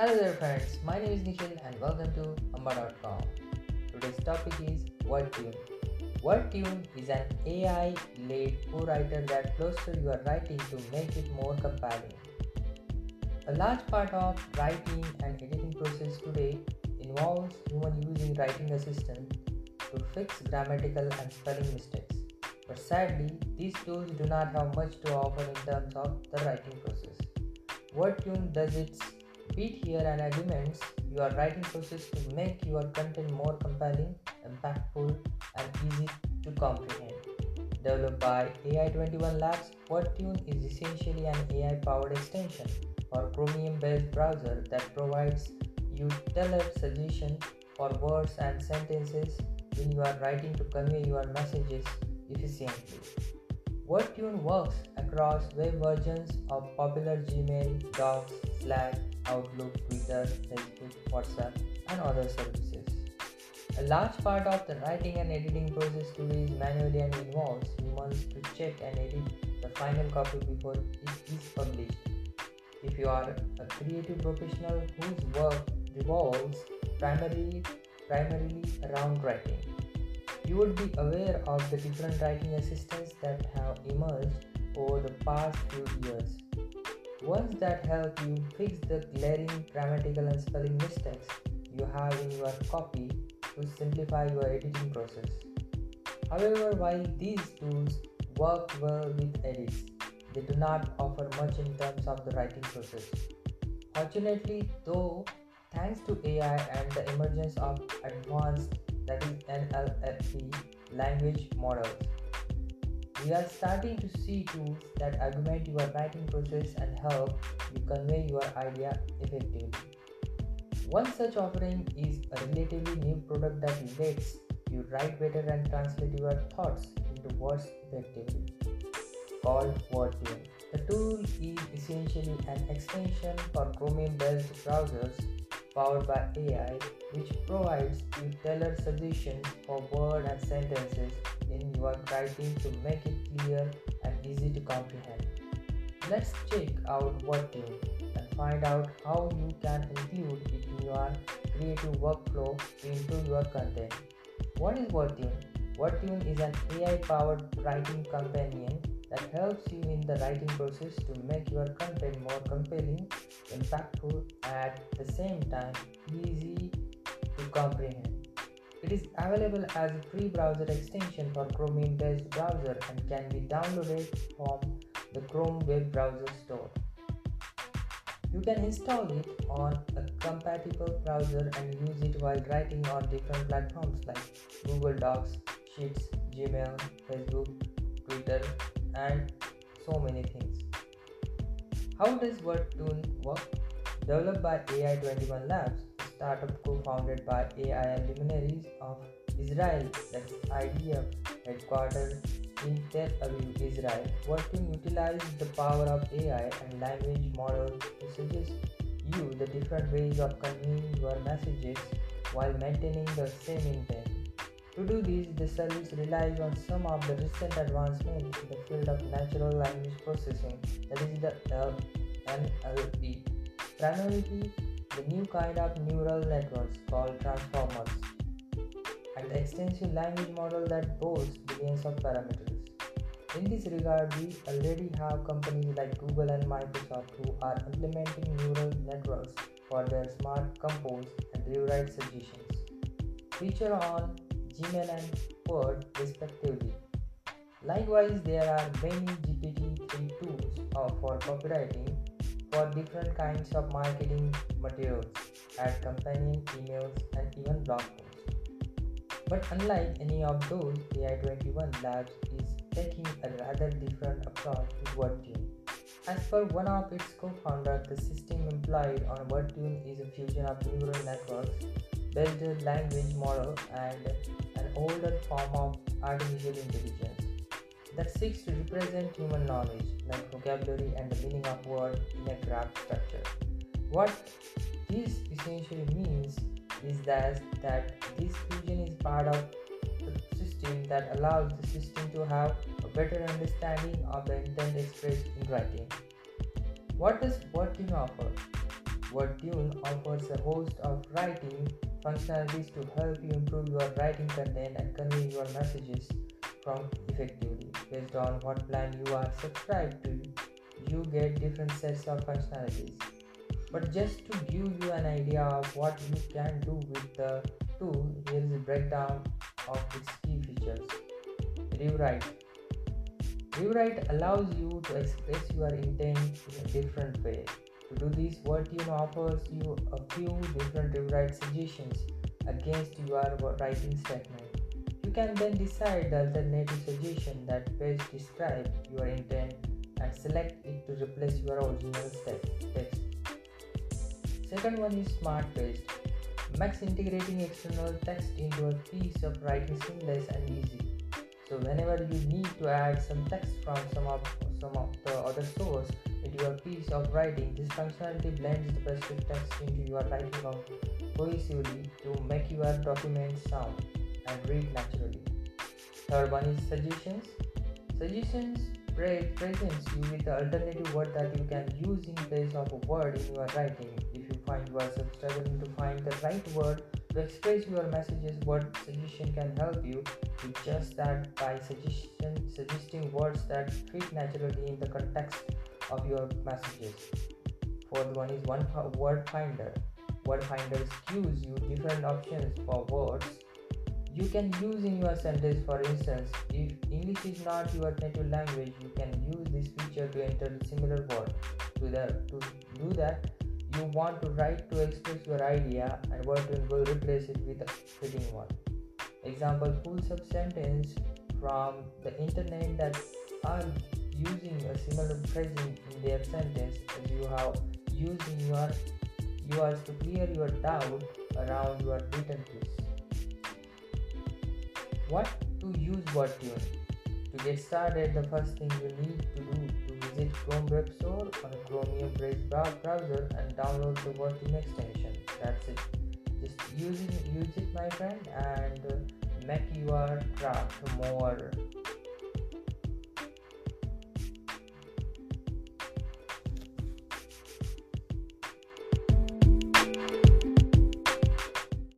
Hello there friends, my name is Nikhil and welcome to Humbaa.com. Today's topic is WordTune. WordTune is an AI-led co-writer that bolsters your writing to make it more compelling. A large part of writing and editing process today involves human using writing assistant to fix grammatical and spelling mistakes. But sadly, these tools do not have much to offer in terms of the writing process. WordTune does its Beat here and arguments your writing process to make your content more compelling, impactful, and easy to comprehend. Developed by AI21 Labs, WordTune is essentially an AI powered extension for Chromium based browser that provides you tailored suggestions for words and sentences when you are writing to convey your messages efficiently. WordTune works across web versions of popular Gmail, Docs, Slack, Outlook, Twitter, Facebook, WhatsApp, and other services. A large part of the writing and editing process today is manually and involves humans to check and edit the final copy before it is published. If you are a creative professional whose work revolves primarily primarily around writing, you would be aware of the different writing assistants that have emerged over the past few years ones that help you fix the glaring grammatical and spelling mistakes you have in your copy to simplify your editing process. However, while these tools work well with edits, they do not offer much in terms of the writing process. Fortunately, though, thanks to AI and the emergence of advanced that is NLP language models, we are starting to see tools that augment your writing process and help you convey your idea effectively. One such offering is a relatively new product that lets you write better and translate your thoughts into words effectively, called WordTune. The tool is essentially an extension for Chromium based browsers powered by AI, which provides you tailored suggestions for words and sentences in your writing to make it clear and easy to comprehend. Let's check out WordTune and find out how you can include it in your creative workflow to improve your content. What is WordTune? WordTune is an AI powered writing companion that helps you in the writing process to make your content more compelling, impactful, at the same time easy to comprehend. It is available as a free browser extension for Chromium based browser and can be downloaded from the Chrome web browser store. You can install it on a compatible browser and use it while writing on different platforms like Google Docs, Sheets, Gmail, Facebook, Twitter, and so many things. How does WordTune work? Developed by AI21 Labs, startup co-founded by AI luminaries of Israel, that's IDF, headquartered in Tel Aviv, Israel. WordTune utilizes the power of AI and language models to suggest you the different ways of conveying your messages while maintaining the same intent. To do this, the service relies on some of the recent advancements in the field of natural language processing, that is the NLP. Primarily, the new kind of neural networks called transformers, and the extensive language model that boasts billions of parameters. In this regard, we already have companies like Google and Microsoft who are implementing neural networks for their smart compose and rewrite suggestions. Feature on Gmail and Word respectively. Likewise, there are many GPT-3 tools for copywriting for different kinds of marketing materials, add companion emails, and even blog posts. But unlike any of those, AI21 Labs is taking a rather different approach to WordTune. As per one of its co-founders, the system employed on WordTune is a fusion of neural networks, based language model, and an older form of artificial intelligence that seeks to represent human knowledge, like vocabulary and the meaning of word in a graph structure. What this essentially means is that, that this fusion is part of the system that allows the system to have a better understanding of the intent expressed in writing. What does WordTune offer? WordTune offers a host of writing functionalities to help you improve your writing content and convey your messages from effectively. Based on what plan you are subscribed to, you get different sets of functionalities. But just to give you an idea of what you can do with the tool, here is a breakdown of its key features. Rewrite Rewrite allows you to express your intent in a different way. To do this, WordTune offers you a few different rewrite suggestions against your writing statement. You can then decide the alternative suggestion that best describes your intent and select it to replace your original text. Second one is Smart Paste. Makes integrating external text into a piece of writing seamless and easy. So whenever you need to add some text from some of some of the other source into your piece of writing, this functionality blends the specific text into your writing of cohesively to make your document sound and read naturally. Third one is suggestions. Suggestions presents you with the alternative word that you can use in place of a word in your writing. If you find yourself struggling to find the right word to express your messages, word suggestion can help you with just that by suggestion, suggesting words that fit naturally in the context of your messages. Fourth one is one word finder. Word finder gives you different options for words you can use in your sentence. For instance, if English is not your native language, you can use this feature to enter a similar word. To, that, to do that, you want to write to express your idea and WordTune will replace it with a fitting one. Example pulls up sentence from the internet that are using a similar phrasing in their sentence as you have used in your yours to clear your doubt around your written piece. What to use WordTune? To get started, the first thing you need to do visit Chrome Web Store on Chromium browser and download the WordTune extension. That's it. Just use it, use it, my friend, and make your craft more